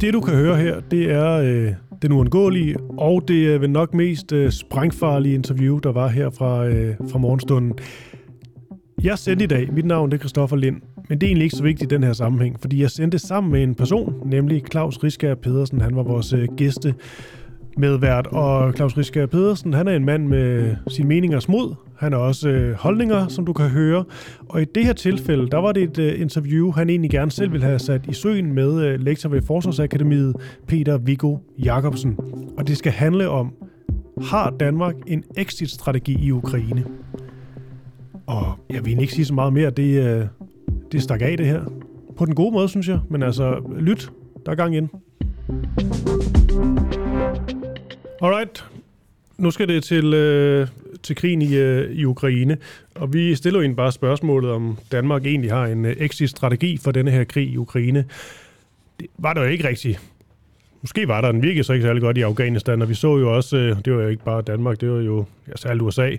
Det du kan høre her, det er øh, den uundgåelige, og det er vel nok mest øh, sprængfarlige interview, der var her fra, øh, fra morgenstunden. Jeg sendte i dag, mit navn er Christoffer Lind, men det er egentlig ikke så vigtigt i den her sammenhæng, fordi jeg sendte sammen med en person, nemlig Claus Riskær Pedersen. Han var vores øh, gæste medvært, og Claus Riske Pedersen, han er en mand med sine meningers mod. Han har også øh, holdninger, som du kan høre. Og i det her tilfælde, der var det et øh, interview, han egentlig gerne selv ville have sat i søen med øh, lektor ved Forsvarsakademiet, Peter Viggo Jacobsen. Og det skal handle om, har Danmark en exit-strategi i Ukraine? Og jeg vil ikke sige så meget mere. Det, øh, det stak af det her. På den gode måde, synes jeg. Men altså, lyt. Der er gang ind. Alright. Nu skal det til, øh, til krigen i, øh, i Ukraine. Og vi stiller jo egentlig bare spørgsmålet, om Danmark egentlig har en øh, exit-strategi for denne her krig i Ukraine. Det var der jo ikke rigtigt. Måske var der, den virkede så ikke særlig godt i Afghanistan, og vi så jo også, øh, det var jo ikke bare Danmark, det var jo ja, særligt USA,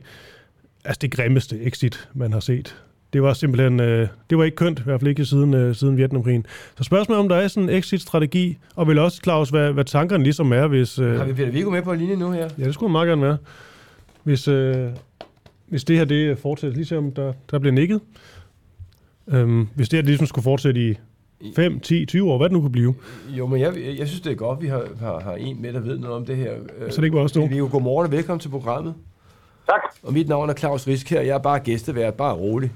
altså det grimmeste exit, man har set. Det var simpelthen, øh, det var ikke kønt, i hvert fald ikke siden, øh, siden Vietnamkrigen. Så spørgsmålet om der er sådan en exit-strategi, og vel også, Claus, hvad, hvad tankerne ligesom er, hvis... Øh, Har vi Peter Viggo med på linje nu her? Ja, det skulle meget gerne være. Hvis, øh, hvis det her det fortsætter, ligesom der, der bliver nikket. Øhm, hvis det her det ligesom skulle fortsætte i 5, 10, 20 år, hvad det nu kunne blive. Jo, men jeg, jeg synes, det er godt, vi har, har, har en med, der ved noget om det her. Så det ikke var os to. Viggo, godmorgen og velkommen til programmet. Tak. Og mit navn er Claus Risk her. Jeg er bare gæstevært, bare rolig.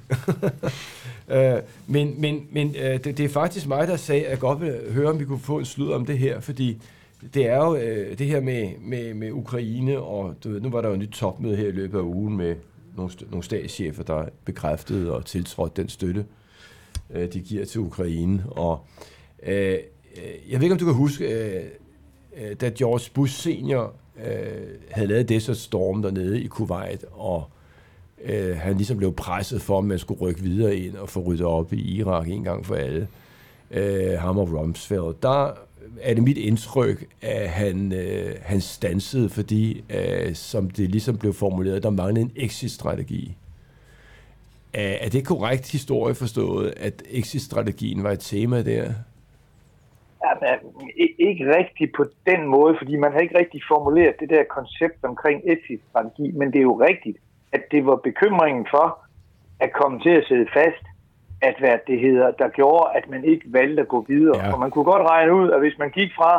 øh, men men, men øh, det, det er faktisk mig, der sagde, at jeg godt vil høre, om vi kunne få en slud om det her, fordi det er jo øh, det her med, med, med Ukraine, og du ved, nu var der jo et nyt topmøde her i løbet af ugen med nogle, nogle statschefer, der bekræftede og tiltrådte den støtte, øh, de giver til Ukraine. Og øh, øh jeg ved ikke, om du kan huske, øh, øh, da George Bush senior øh, havde lavet det så storm dernede i Kuwait, og øh, han ligesom blev presset for, at man skulle rykke videre ind og få ryddet op i Irak en gang for alle. Øh, ham og Rumsfeld. Der er det mit indtryk, at han, øh, han stansede, fordi, øh, som det ligesom blev formuleret, der manglede en exit-strategi. Er, er det korrekt historie forstået, at exit-strategien var et tema der? Ja, ikke rigtigt på den måde, fordi man har ikke rigtig formuleret det der koncept omkring exit-strategi, men det er jo rigtigt, at det var bekymringen for at komme til at sidde fast, at hvad det hedder, der gjorde, at man ikke valgte at gå videre. Ja. For man kunne godt regne ud, at hvis man gik fra,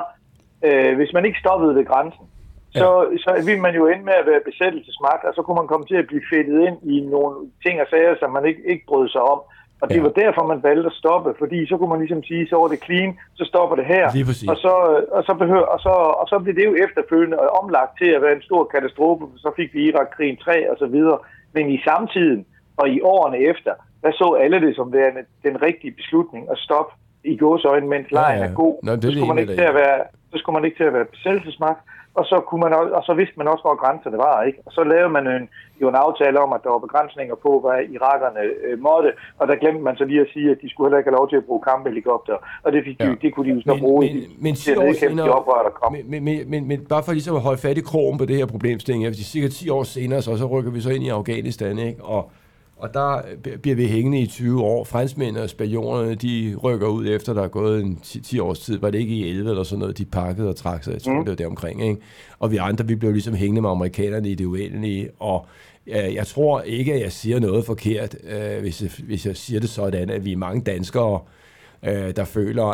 øh, hvis man ikke stoppede ved grænsen, ja. så, så ville man jo ende med at være besættelsesmagt, og så kunne man komme til at blive fedtet ind i nogle ting og sager, som man ikke, ikke brød sig om. Og det ja. var derfor, man valgte at stoppe, fordi så kunne man ligesom sige, så var det clean, så stopper det her. Og så, og, så behøver, og, så, og så blev det jo efterfølgende omlagt til at være en stor katastrofe, så fik vi Irak-krigen 3 og så videre. Men i samtiden og i årene efter, der så alle det som værende den rigtige beslutning at stoppe i gåsøjne, mens lejen ja, ja. er god. Nå, det så, skulle man ikke til at være, så skulle man ikke til at være besættelsesmagt, og så, kunne man, og så vidste man også, hvor grænserne var. Ikke? Og så lavede man en, jo en aftale om, at der var begrænsninger på, hvad irakerne øh, måtte, og der glemte man så lige at sige, at de skulle heller ikke have lov til at bruge kamphelikopter, og det, fik ja. de, det kunne de jo så men, bruge men, i, men, til at nedkæmpe de oprør, der kom. Men, men, men, men, bare for ligesom at holde fat i krogen på det her problemstilling, ja, fordi cirka 10 år senere, så, så rykker vi så ind i Afghanistan, ikke? og og der bliver vi hængende i 20 år. Franskmændene og spionerne, de rykker ud efter, der er gået en 10, 10 års tid. Var det ikke i 11 eller sådan noget, de pakkede og trak sig? Jeg tror, mm. det var der omkring. Ikke? Og vi andre, vi blev ligesom hængende med amerikanerne i det uendelige. Og øh, jeg tror ikke, at jeg siger noget forkert, øh, hvis, jeg, hvis jeg siger det sådan, at vi er mange danskere, øh, øh, der føler,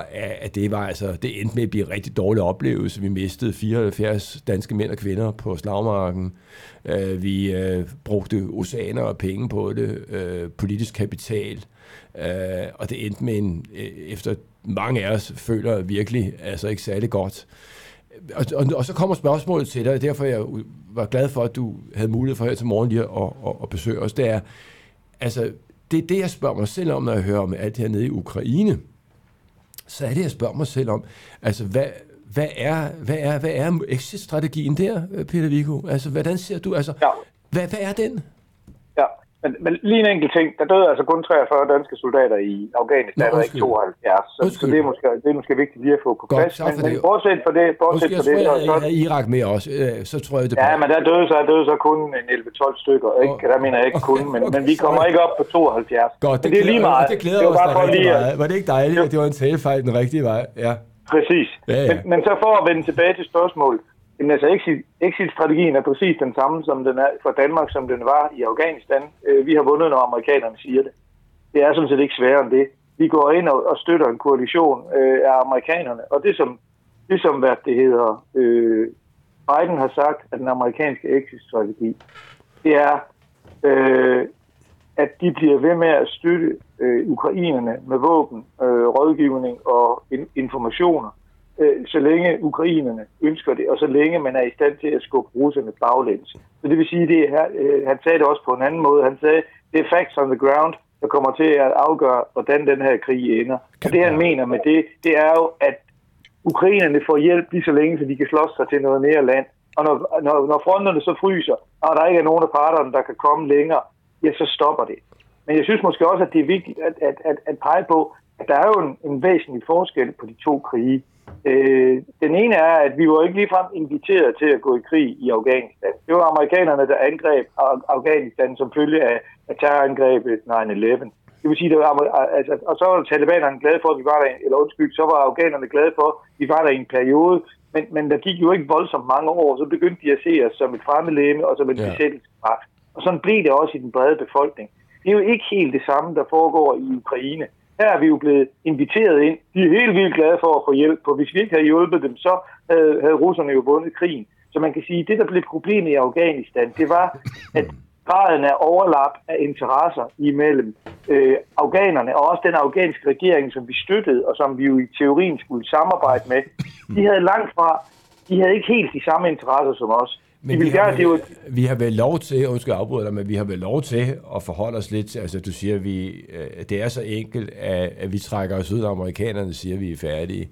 at det var altså, det endte med at blive en rigtig dårlig oplevelse. Vi mistede 74 danske mænd og kvinder på slagmarken. Øh, vi øh, brugte oceaner og penge på det, øh, politisk kapital, øh, og det endte med en, øh, efter mange af os føler virkelig altså ikke særlig godt. Og, og, og så kommer spørgsmålet til dig, og derfor jeg var glad for, at du havde mulighed for her til morgen lige at, at, at, at besøge os, det er, altså, det er det, jeg spørger mig selv om, når jeg hører om alt det her nede i Ukraine. Så er det, jeg spørger mig selv om, altså, hvad, hvad er, hvad er, hvad er exit-strategien der, Peter Viggo? Altså, hvordan ser du, altså, ja. hvad, hvad er den? Ja, men, men lige en enkelt ting, der døde altså kun 43 danske soldater i Afghanistan, og ikke 72. Så, så det, er måske, det er måske vigtigt lige at få på plads. Men, men bortset for det, bortset for det, så, så, i Irak med også, øh, så tror jeg det Ja, men der døde så, døde så kun en 11-12 stykker, ikke? Der mener jeg ikke kun, men, okay, men vi kommer ikke op på 72. Godt, det, det er lige meget. Det glæder det var os bare rigtig meget. Var det ikke dejligt, at det var en talefejl den rigtige vej? Ja. Præcis. Ja, ja. Men, men så for at vende tilbage til spørgsmålet, Jamen altså, exit-strategien er præcis den samme som den er for Danmark, som den var i Afghanistan. Øh, vi har vundet, når amerikanerne siger det. Det er sådan set ikke sværere end det. Vi går ind og, og støtter en koalition øh, af amerikanerne, og det som, det som hvad det hedder, øh, Biden har sagt, at den amerikanske exit-strategi, det er, øh, at de bliver ved med at støtte øh, ukrainerne med våben, øh, rådgivning og in- informationer, øh, så længe ukrainerne ønsker det, og så længe man er i stand til at skubbe russerne baglæns. Så det vil sige, det her, øh, han sagde det også på en anden måde. Han sagde, det er facts on the ground, der kommer til at afgøre, hvordan den her krig ender. Og det han mener med det, det er jo, at ukrainerne får hjælp lige så længe, så de kan slås sig til noget mere land. Og når, når, når fronterne så fryser, og der ikke er nogen af parterne, der kan komme længere, ja, så stopper det. Men jeg synes måske også, at det er vigtigt at, at, at, at pege på, der er jo en, en væsentlig forskel på de to krige. Øh, den ene er, at vi var ikke ligefrem inviteret til at gå i krig i Afghanistan. Det var amerikanerne, der angreb Afghanistan som følge af, af terrorangrebet 9-11. Det vil sige, der var, altså, og så var talibanerne glade for, at vi var der, eller undskyld, så var afghanerne glade for, at vi var der i en periode, men, men der gik jo ikke voldsomt mange år, så begyndte de at se os som et fremmedlæme og som en ja. besættelsesmagt. Og sådan blev det også i den brede befolkning. Det er jo ikke helt det samme, der foregår i Ukraine. Her er vi jo blevet inviteret ind. De er helt vildt glade for at få hjælp, for hvis vi ikke havde hjulpet dem, så havde, havde russerne jo vundet krigen. Så man kan sige, at det, der blev problemet i Afghanistan, det var, at graden af overlap af interesser imellem øh, afghanerne og også den afghanske regering, som vi støttede, og som vi jo i teorien skulle samarbejde med, de havde langt fra, de havde ikke helt de samme interesser som os. Men vi, har, vel, vi har vel lov til, undskyld afbryde dig, men vi har vel lov til at forholde os lidt til, altså du siger, at vi, øh, det er så enkelt, at, at vi trækker os ud, og amerikanerne siger, at vi er færdige.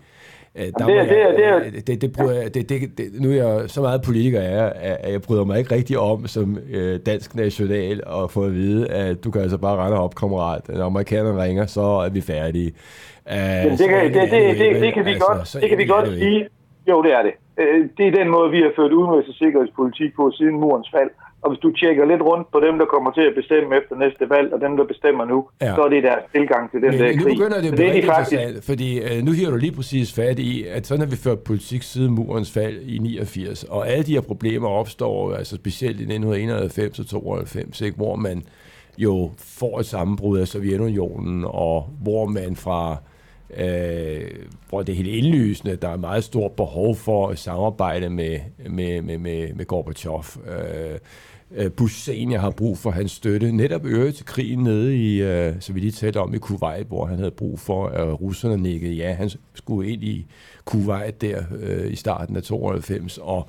Øh, der det, jeg, det, det, det, det, bryder, det, det, det, nu er jeg så meget politiker er, at jeg bryder mig ikke rigtig om som øh, dansk national og få at vide, at du kan altså bare rende op, kammerat. Når amerikanerne ringer, så er vi færdige. Uh, det, kan, det, det, det, det, kan vi altså, godt, det kan vi godt sige. Jo, det er det. Øh, det er den måde, vi har ført udenrigs- og sikkerhedspolitik på siden murens fald. Og hvis du tjekker lidt rundt på dem, der kommer til at bestemme efter næste valg, og dem, der bestemmer nu, ja. så er det deres tilgang til den Men, der nu krig. Nu begynder det at blive rigtig faktisk... fordi uh, nu hiver du lige præcis fat i, at sådan har vi ført politik siden murens fald i 89, og alle de her problemer opstår, altså specielt i 1991 og 92, ikke, hvor man jo får et sammenbrud af Sovjetunionen, og hvor man fra øh, hvor det er helt indlysende, at der er meget stort behov for at samarbejde med, med, med, med, med Gorbachev. Øh, øh, Bush senior har brug for hans støtte, netop øre til krigen nede i, øh, så vi lige talte om i Kuwait, hvor han havde brug for, at russerne nikkede ja, han skulle ind i Kuwait der øh, i starten af 92, og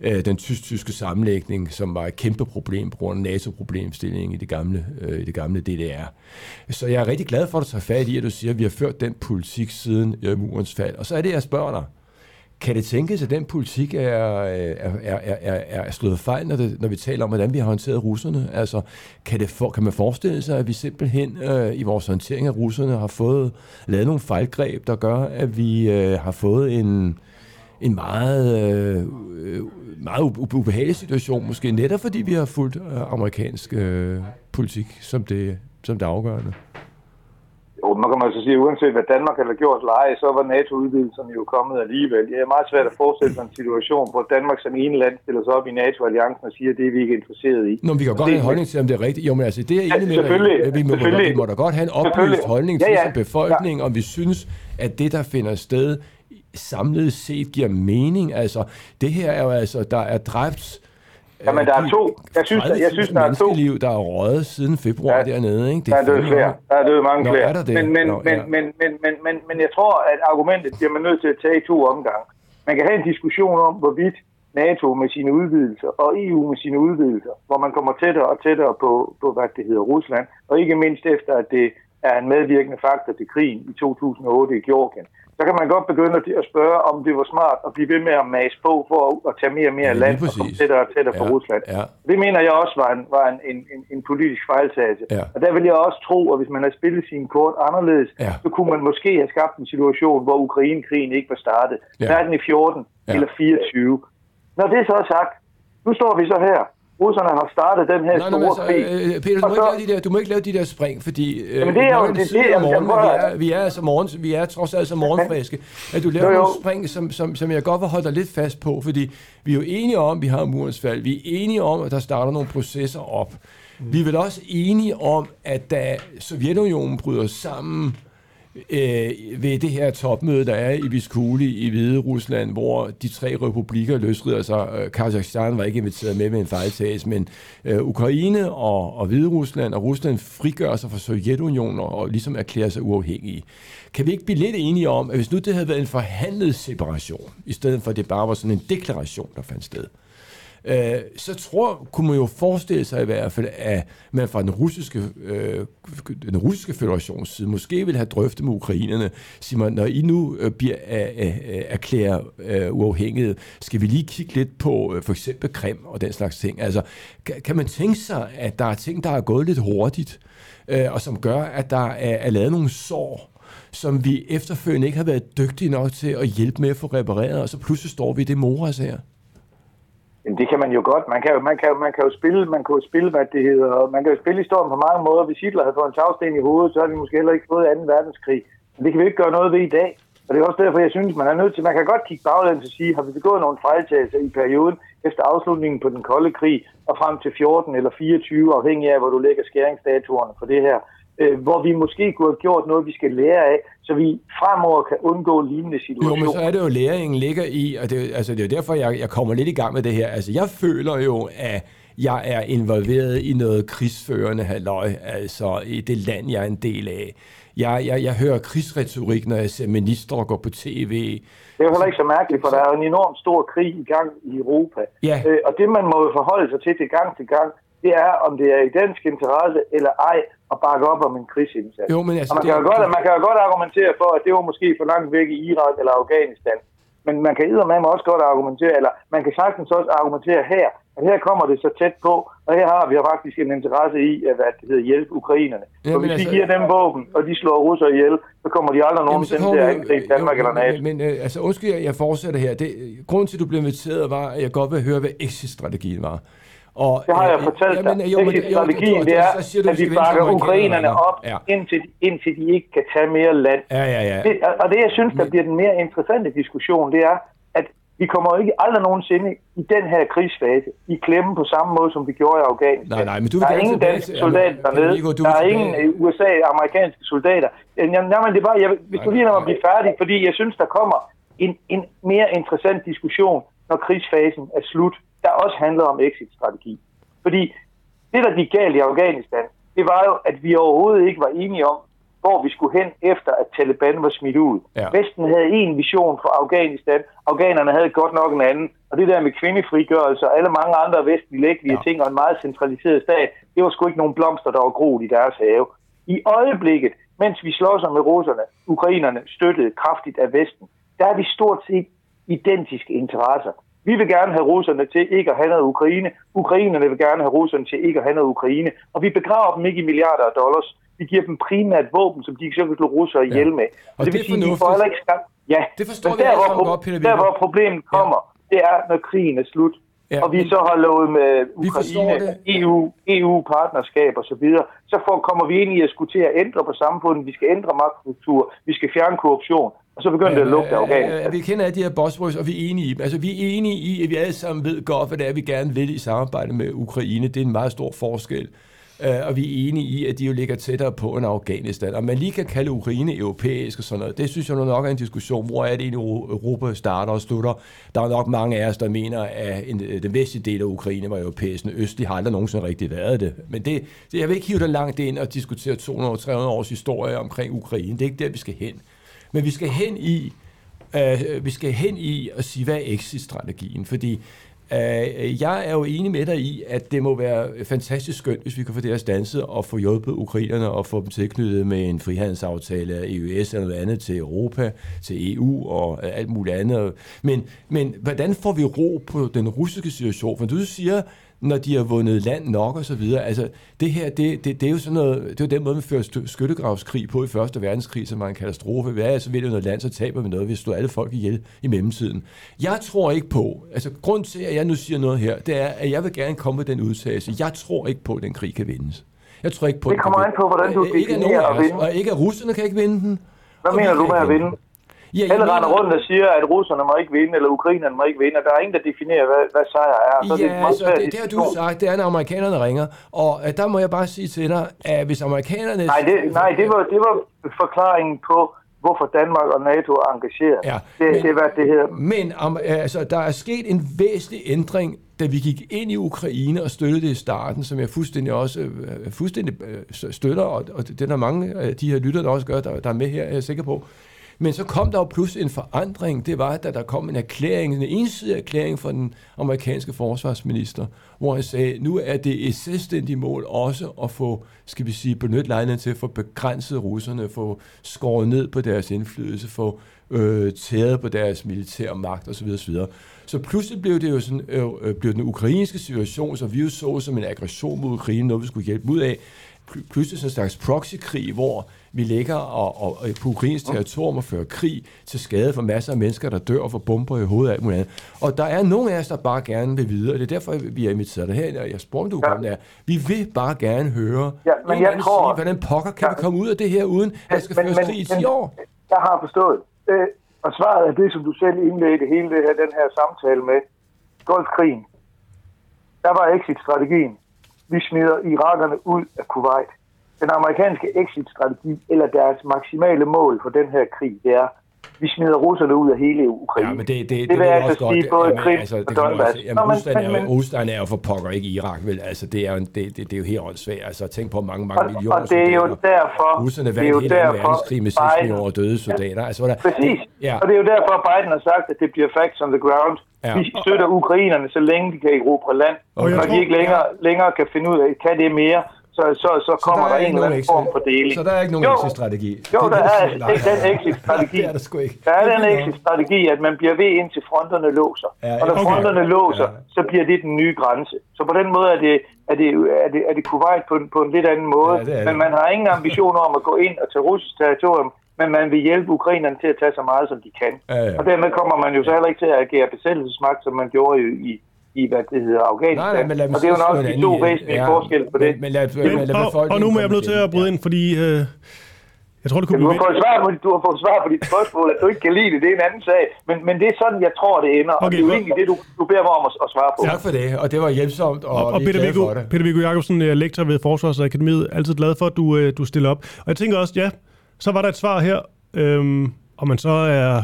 øh, den tysk-tyske sammenlægning, som var et kæmpe problem på grund af NATO-problemstillingen i det gamle, øh, i det gamle DDR. Så jeg er rigtig glad for, at du tager fat i, at du siger, at vi har ført den politik siden øh, murens fald. Og så er det, jeg spørger dig. Kan det tænkes, at den politik er, er, er, er, er slået fejl, når, det, når vi taler om, hvordan vi har håndteret russerne? Altså, kan, det for, kan man forestille sig, at vi simpelthen øh, i vores håndtering af russerne har fået lavet nogle fejlgreb, der gør, at vi øh, har fået en, en meget, øh, meget ubehagelig situation, måske netop fordi vi har fulgt øh, amerikansk øh, politik som det, som det afgørende? Jo, man kan man så sige, uanset hvad Danmark har gjort leje, så var NATO-udvidelserne jo kommet alligevel. Det er meget svært at forestille sig en situation, hvor Danmark som ene land stiller sig op i NATO-alliancen og siger, at det er vi ikke interesseret i. Nå, vi kan godt have en holdning til, om det er rigtigt. Jo, men altså, det er enig ja, med, vi må, vi må da godt have en oplyst holdning til ja, ja. som befolkning, ja. om vi synes, at det, der finder sted, samlet set giver mening. Altså, det her er jo altså, der er dræbt Jamen, der er to. Jeg synes, der, jeg synes, der er to. liv, der er røget siden februar ja, dernede, ikke? Det er der er døde flere. Der er døde mange Nå, flere. Er der det? Men, men, Nå, men, ja. men, men, men, men, men jeg tror, at argumentet bliver man nødt til at tage i to omgange. Man kan have en diskussion om, hvorvidt NATO med sine udvidelser og EU med sine udvidelser, hvor man kommer tættere og tættere på, på hvad det hedder, Rusland, og ikke mindst efter, at det er en medvirkende faktor til krigen i 2008 i Georgien. Så kan man godt begynde at spørge, om det var smart at blive ved med at mase på for at tage mere og mere ja, land og komme tættere og tættere ja, på Rusland. Ja. Det mener jeg også var en, var en, en, en, en politisk fejltagelse. Ja. Og der vil jeg også tro, at hvis man havde spillet sin kort anderledes, ja. så kunne man måske have skabt en situation, hvor Ukraine-krigen ikke var startet. Ja. Hverken i 14 ja. eller 24. Når det så er sagt, nu står vi så her russerne har startet den her nej, store nej, altså, krig. Øh, Peter, du må, så, ikke lave de der, du må ikke lave de der spring, fordi øh, jamen, det er jo, det, det, det, morgen, vi, er, vi, er altså morgen, vi er trods alt så morgenfriske, at du laver jo, jo. nogle spring, som, som, som jeg godt vil holde dig lidt fast på, fordi vi er jo enige om, at vi har murens fald. Vi er enige om, at der starter nogle processer op. Mm. Vi er vel også enige om, at da Sovjetunionen bryder sammen øh, ved det her topmøde, der er i Viskuli i Hvide Rusland, hvor de tre republikker løsrider sig. Øh, Kazakhstan var ikke inviteret med med en fejltagelse, men øh, Ukraine og, og Hvide Rusland og Rusland frigør sig fra Sovjetunionen og, og ligesom erklærer sig uafhængige. Kan vi ikke blive lidt enige om, at hvis nu det havde været en forhandlet separation, i stedet for at det bare var sådan en deklaration, der fandt sted, øh, så tror, kunne man jo forestille sig i hvert fald, at man fra den russiske, øh, den russiske federations side måske vil have drøftet med ukrainerne, siger man, når I nu øh, bliver øh, øh, øh, erklæret øh, uafhængighed, skal vi lige kigge lidt på øh, for eksempel Krim og den slags ting. Altså, kan, kan man tænke sig, at der er ting, der er gået lidt hurtigt, øh, og som gør, at der er, er lavet nogle sår, som vi efterfølgende ikke har været dygtige nok til at hjælpe med at få repareret, og så pludselig står vi i det moras her. Jamen, det kan man jo godt. Man kan jo, man kan, man kan jo spille, man kan jo spille, hvad det hedder. Man kan jo spille historien på mange måder. Hvis Hitler havde fået en tagsten i hovedet, så havde vi måske heller ikke fået 2. verdenskrig. Men det kan vi ikke gøre noget ved i dag. Og det er også derfor, jeg synes, man er nødt til, man kan godt kigge baglæns og sige, har vi begået nogle fejltagelser i perioden efter afslutningen på den kolde krig og frem til 14 eller 24, afhængig af, hvor du lægger skæringsdatoerne for det her øh, hvor vi måske kunne have gjort noget, vi skal lære af, så vi fremover kan undgå lignende situationer. Jo, men så er det jo, læringen ligger i, og det, altså, det er jo derfor, jeg, jeg kommer lidt i gang med det her. Altså, jeg føler jo, at jeg er involveret i noget krigsførende halløj, altså i det land, jeg er en del af. Jeg, jeg, jeg hører krigsretorik, når jeg ser ministre gå på tv. Det er jo heller ikke så mærkeligt, for der er en enorm stor krig i gang i Europa. Ja. Øh, og det, man må forholde sig til til gang til gang, det er, om det er i dansk interesse eller ej at bakke op om en krigsindsats. Jo, men altså, man, kan jo godt, man kan jo godt argumentere for, at det var måske for langt væk i Irak eller Afghanistan. Men man kan med også godt argumentere, eller man kan sagtens også argumentere her, at her kommer det så tæt på, og her har vi faktisk en interesse i at hvad det hedder, hjælpe ukrainerne. Ja, for hvis altså, vi giver dem våben, og de slår russer ihjel, så kommer de aldrig nogensinde til at angribe Danmark jo, eller NATO. Men, men øh, altså, undskyld, jeg fortsætter her. Det, grunden til, at du blev inviteret, var, at jeg godt vil høre, hvad exit-strategien var. Og, det har jeg fortalt dig. Jamen, jo, men, strategien det er, at vi bakker ukrainerne op, ja. indtil, indtil de ikke kan tage mere land. Ja, ja, ja. Det, og det, jeg synes, der bliver den mere interessante diskussion, det er, at vi kommer ikke aldrig nogensinde i den her krigsfase i klemme på samme måde, som vi gjorde i Afghanistan. Nej, nej, men du der er ingen danske soldater dernede. Der er ingen USA amerikanske soldater. Jamen, det var, jeg, hvis du lige når man bliver færdig, fordi jeg synes, der kommer en, en mere interessant diskussion, når krigsfasen er slut der også handler om exit-strategi. Fordi det, der gik galt i Afghanistan, det var jo, at vi overhovedet ikke var enige om, hvor vi skulle hen efter, at Taliban var smidt ud. Ja. Vesten havde en vision for Afghanistan, afghanerne havde godt nok en anden, og det der med kvindefrigørelse og alle mange andre vestlige ja. ting og en meget centraliseret stat, det var sgu ikke nogen blomster, der var groet i deres have. I øjeblikket, mens vi slås med russerne, ukrainerne støttet kraftigt af Vesten, der er vi stort set identiske interesser. Vi vil gerne have russerne til ikke at have noget Ukraine. Ukrainerne vil gerne have russerne til ikke at have noget Ukraine. Og vi begraver dem ikke i milliarder af dollars. Vi giver dem primært våben, som de så kan slå russere ihjel med. Ja. Og det, det vil sige, de får heller ikke skam. Ja, det forstår vi der, hvor, godt, Peter der, hvor problemet kommer, ja. det er, når krigen er slut. Ja, og vi men, så har lovet med Ukraine, EU, EU-partnerskab og så videre, så får, kommer vi ind i at skulle til at ændre på samfundet, vi skal ændre magtstruktur, vi skal fjerne korruption, og så begynder ja, det at lugte Afghanistan. Ja, vi kender alle de her buzzwords, og vi er enige i dem. Altså, vi er enige i, at vi alle sammen ved godt, hvad det er, vi gerne vil i samarbejde med Ukraine. Det er en meget stor forskel. Uh, og vi er enige i, at de jo ligger tættere på en Afghanistan. Og man lige kan kalde Ukraine europæisk og sådan noget, det synes jeg nok er en diskussion, hvor er det egentlig Europa starter og slutter. Der er nok mange af os, der mener, at en, den vestlige del af Ukraine var europæisk, den østlige har aldrig nogensinde rigtig været det. Men det, det jeg vil ikke hive det langt ind og diskutere 200-300 års historie omkring Ukraine. Det er ikke der, vi skal hen. Men vi skal hen i, øh, vi skal hen i at sige, hvad er exit-strategien? Fordi øh, jeg er jo enig med dig i, at det må være fantastisk skønt, hvis vi kan få det her stanset og få hjulpet ukrainerne og få dem tilknyttet med en frihandelsaftale af EUS eller noget andet til Europa, til EU og øh, alt muligt andet. Men, men hvordan får vi ro på den russiske situation? For du siger, når de har vundet land nok og så videre. Altså, det her, det, det, det er jo sådan noget, det er jo den måde, man fører skyttegravskrig på i Første Verdenskrig, som var en katastrofe. Hvad er så ved noget land, så taber vi noget, hvis du alle folk ihjel i mellemtiden. Jeg tror ikke på, altså grund til, at jeg nu siger noget her, det er, at jeg vil gerne komme med den udtalelse. Jeg tror ikke på, at den krig kan vindes. Jeg tror ikke på, det kommer an på, hvordan du definerer at vinde. Og ikke at russerne kan ikke vinde den. Hvad mener du med at vinde? Ja, Alle mener... render rundt og siger, at russerne må ikke vinde, eller ukrainerne må ikke vinde, og der er ingen, der definerer, hvad, hvad sejr er. Så ja, det, er så det, det har du sagt, det er, når amerikanerne ringer, og uh, der må jeg bare sige til dig, at hvis amerikanerne... Nej, det, nej, det, var, det var forklaringen på, hvorfor Danmark og NATO er engageret. Ja, det, men, det er, hvad det hedder. Men um, altså, der er sket en væsentlig ændring, da vi gik ind i Ukraine og støttede det i starten, som jeg fuldstændig også uh, fuldstændig støtter, og, og det er der mange af de her lytter, der også gør, der, der er med her, er jeg sikker på. Men så kom der jo pludselig en forandring. Det var, da der kom en erklæring, en ensidig erklæring fra den amerikanske forsvarsminister, hvor han sagde, nu er det et selvstændigt mål også at få, skal vi sige, benytte lejligheden til at få begrænset russerne, få skåret ned på deres indflydelse, få øh, tæret på deres militære magt osv. osv. Så pludselig blev det jo sådan, øh, øh blev den ukrainske situation, så vi jo så som en aggression mod Ukraine, noget vi skulle hjælpe ud af, pludselig sådan en slags proxykrig, hvor vi ligger og, og, og på ukrainsk territorium og fører krig til skade for masser af mennesker, der dør og får bomber i hovedet af alt muligt andet. Og der er nogle af os, der bare gerne vil videre, og det er derfor, vi har inviteret dig her, og jeg spurgte, du ja. kom der. Vi vil bare gerne høre, ja, men jeg tror, sige, hvordan pokker kan ja. vi komme ud af det her, uden at der skal føres krig i 10 år? Jeg har forstået. Øh, og svaret er det, som du selv indledte hele det her, den her samtale med Golfkrigen. Der var exit-strategien. Vi smider irakerne ud af Kuwait den amerikanske exit-strategi, eller deres maksimale mål for den her krig, det er, vi smider russerne ud af hele Ukraine. Ja, men det, det, det, det vil altså også sige godt. både jamen, Krim altså, og Donbass. Også, jamen, Rusland, er, men, Rusland er jo for pokker ikke Irak, vel? Altså, det er jo, det, det, det er jo helt åndssvagt. Altså, tænk på mange, mange og, millioner Og det er jo derfor... Russerne vandt hele anden verdenskrig med 6 millioner døde soldater. Altså, der, Præcis. Ja. Og det er jo derfor, Biden har sagt, at det bliver facts on the ground. Ja. Vi støtter ukrainerne, så længe de kan erobre land. Og, og de ikke længere, længere kan finde ud af, kan det mere, så, så, så kommer så der, der en eller anden form for deling. Så der er ikke nogen exit-strategi? Jo, der er ikke den exit-strategi. det er der sgu ikke. Der er den exit-strategi, at man bliver ved indtil fronterne låser. Ja, og når okay. fronterne låser, ja. så bliver det den nye grænse. Så på den måde er det, er det, er det, er det Kuwait på, på en lidt anden måde. Ja, det det. Men man har ingen ambitioner om at gå ind og tage russisk territorium, men man vil hjælpe ukrainerne til at tage så meget, som de kan. Ja, ja. Og dermed kommer man jo så heller ikke til at agere besættelsesmagt, som man gjorde i, i i, hvad det hedder, Afghanistan. Nej, nej, men lad og det er jo nok de to væsentlige ja, forskelle på det. Men, men lad, men, lad og, og nu må jeg blive til at bryde ind, fordi... Øh, jeg tror, det kunne du, har fået svar på, du har fået svar på dit spørgsmål, at du ikke kan lide det. Det er en anden sag. Men, men det er sådan, jeg tror, det ender. Okay, og det er jo egentlig det, du, du beder mig om at, at svare på. Tak for det, og det var hjælpsomt, og, og, og vi Peter Viggo, for det. Peter Viggo Jacobsen, øh, lektor ved Forsvarsakademiet. Altid glad for, at du, øh, du stiller op. Og jeg tænker også, ja, så var der et svar her. Øhm, om man så er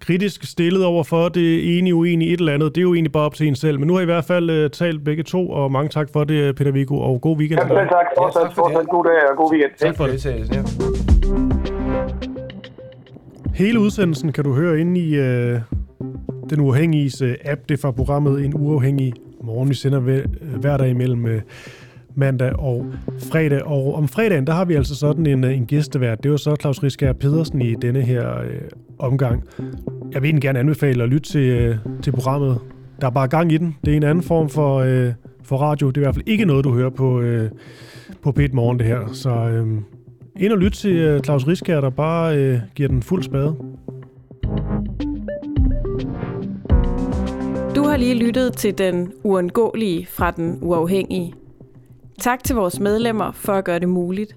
kritisk stillet over for det enige uenige et eller andet. Det er jo egentlig bare op til en selv. Men nu har I i hvert fald uh, talt begge to, og mange tak for det, Peter Viggo, og god weekend. Ja, tak. Fortsat, ja, tak for fortsat god dag og god weekend. Tak for det. Ja. Hele udsendelsen kan du høre inde i uh, den uafhængige uh, app. Det er fra programmet En Uafhængig Morgen. Vi sender hver dag imellem uh, mandag og fredag. Og om fredagen, der har vi altså sådan en, øh, en gæstevært. Det var så Claus Riskær Pedersen i denne her øh, omgang. Jeg vil egentlig gerne anbefale at lytte til, øh, til programmet. Der er bare gang i den. Det er en anden form for, øh, for radio. Det er i hvert fald ikke noget, du hører på, øh, på p Morgen, det her. Så øh, ind og lyt til øh, Claus Riskær, der bare øh, giver den fuld spade. Du har lige lyttet til den uundgåelige fra den uafhængige. Tak til vores medlemmer for at gøre det muligt.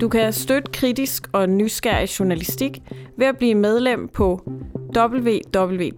Du kan støtte kritisk og nysgerrig journalistik ved at blive medlem på www.duah.dk.